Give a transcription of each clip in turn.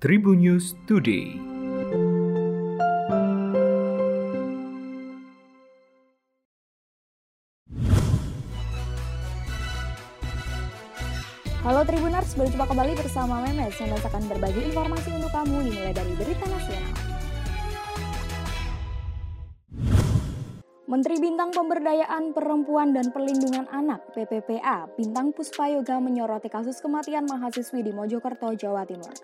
Tribun News Today. Halo Tribuners, berjumpa kembali bersama Memes yang akan berbagi informasi untuk kamu dimulai dari berita nasional. Menteri Bintang Pemberdayaan Perempuan dan Perlindungan Anak PPPA Bintang Puspayoga menyoroti kasus kematian mahasiswi di Mojokerto, Jawa Timur.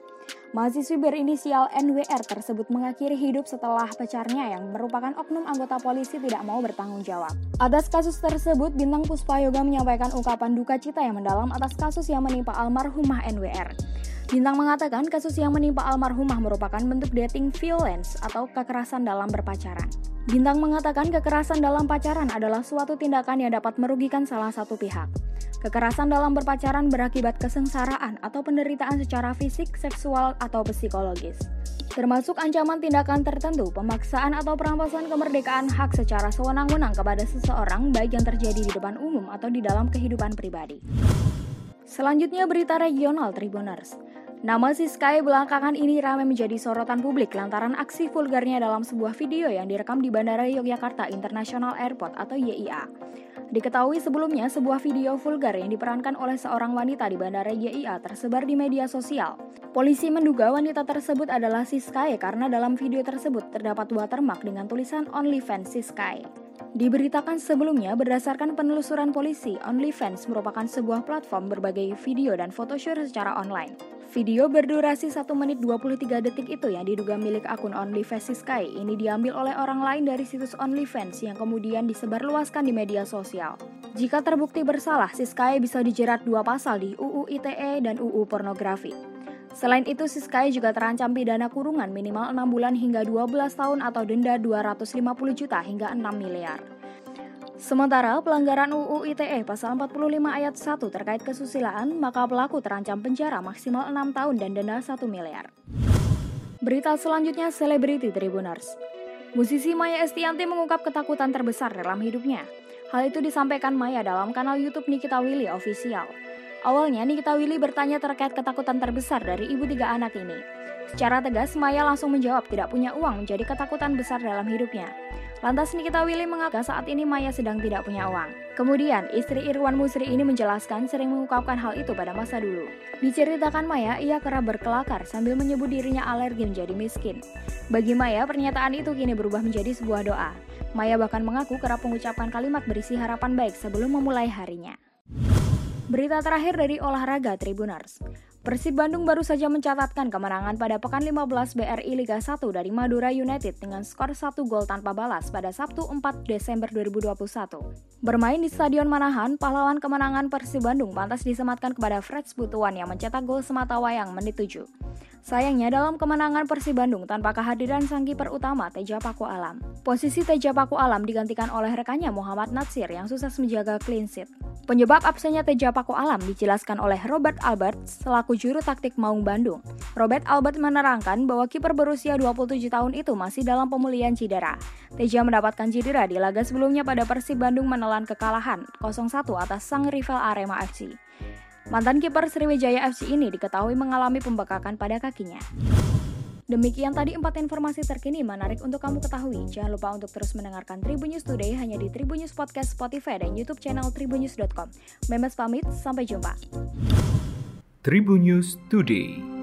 Mahasiswi berinisial NWR tersebut mengakhiri hidup setelah pacarnya yang merupakan oknum anggota polisi tidak mau bertanggung jawab. Atas kasus tersebut, Bintang Puspa Yoga menyampaikan ungkapan duka cita yang mendalam atas kasus yang menimpa almarhumah NWR. Bintang mengatakan kasus yang menimpa almarhumah merupakan bentuk dating violence atau kekerasan dalam berpacaran. Bintang mengatakan kekerasan dalam pacaran adalah suatu tindakan yang dapat merugikan salah satu pihak. Kekerasan dalam berpacaran berakibat kesengsaraan atau penderitaan secara fisik, seksual, atau psikologis. Termasuk ancaman tindakan tertentu, pemaksaan atau perampasan kemerdekaan hak secara sewenang-wenang kepada seseorang baik yang terjadi di depan umum atau di dalam kehidupan pribadi. Selanjutnya berita regional Tribuners. Nama Siskai belakangan ini ramai menjadi sorotan publik lantaran aksi vulgarnya dalam sebuah video yang direkam di Bandara Yogyakarta International Airport atau YIA. Diketahui sebelumnya sebuah video vulgar yang diperankan oleh seorang wanita di Bandara YIA tersebar di media sosial. Polisi menduga wanita tersebut adalah Siskai karena dalam video tersebut terdapat watermark dengan tulisan OnlyFans Siskai. Diberitakan sebelumnya, berdasarkan penelusuran polisi, OnlyFans merupakan sebuah platform berbagai video dan photoshoot secara online. Video berdurasi 1 menit 23 detik itu yang diduga milik akun OnlyFans Sky ini diambil oleh orang lain dari situs OnlyFans yang kemudian disebarluaskan di media sosial. Jika terbukti bersalah, Siskai bisa dijerat dua pasal di UU ITE dan UU Pornografi. Selain itu, Siskai juga terancam pidana kurungan minimal 6 bulan hingga 12 tahun atau denda 250 juta hingga 6 miliar. Sementara pelanggaran UU ITE pasal 45 ayat 1 terkait kesusilaan, maka pelaku terancam penjara maksimal 6 tahun dan denda 1 miliar. Berita selanjutnya selebriti Tribuners. Musisi Maya Estianti mengungkap ketakutan terbesar dalam hidupnya. Hal itu disampaikan Maya dalam kanal YouTube Nikita Willy Official. Awalnya Nikita Willy bertanya terkait ketakutan terbesar dari ibu tiga anak ini. Secara tegas, Maya langsung menjawab tidak punya uang menjadi ketakutan besar dalam hidupnya. Lantas Nikita Willy mengaku saat ini Maya sedang tidak punya uang. Kemudian, istri Irwan Musri ini menjelaskan sering mengungkapkan hal itu pada masa dulu. Diceritakan Maya, ia kerap berkelakar sambil menyebut dirinya alergi menjadi miskin. Bagi Maya, pernyataan itu kini berubah menjadi sebuah doa. Maya bahkan mengaku kerap mengucapkan kalimat berisi harapan baik sebelum memulai harinya. Berita terakhir dari olahraga Tribuners. Persib Bandung baru saja mencatatkan kemenangan pada pekan 15 BRI Liga 1 dari Madura United dengan skor 1 gol tanpa balas pada Sabtu 4 Desember 2021. Bermain di Stadion Manahan, pahlawan kemenangan Persib Bandung pantas disematkan kepada Freds Butuan yang mencetak gol semata wayang menit 7. Sayangnya dalam kemenangan Persib Bandung tanpa kehadiran sang kiper utama Teja Paku Alam. Posisi Teja Paku Alam digantikan oleh rekannya Muhammad Natsir yang sukses menjaga clean sheet. Penyebab absennya Teja Paku Alam dijelaskan oleh Robert Albert juru taktik Maung Bandung. Robert Albert menerangkan bahwa kiper berusia 27 tahun itu masih dalam pemulihan cedera. Teja mendapatkan cedera di laga sebelumnya pada Persib Bandung menelan kekalahan 0-1 atas sang rival Arema FC. Mantan kiper Sriwijaya FC ini diketahui mengalami pembekakan pada kakinya. Demikian tadi empat informasi terkini menarik untuk kamu ketahui. Jangan lupa untuk terus mendengarkan Tribun News Today hanya di Tribun News Podcast Spotify dan YouTube channel tribunnews.com. Memes pamit, sampai jumpa. Tribun News Today.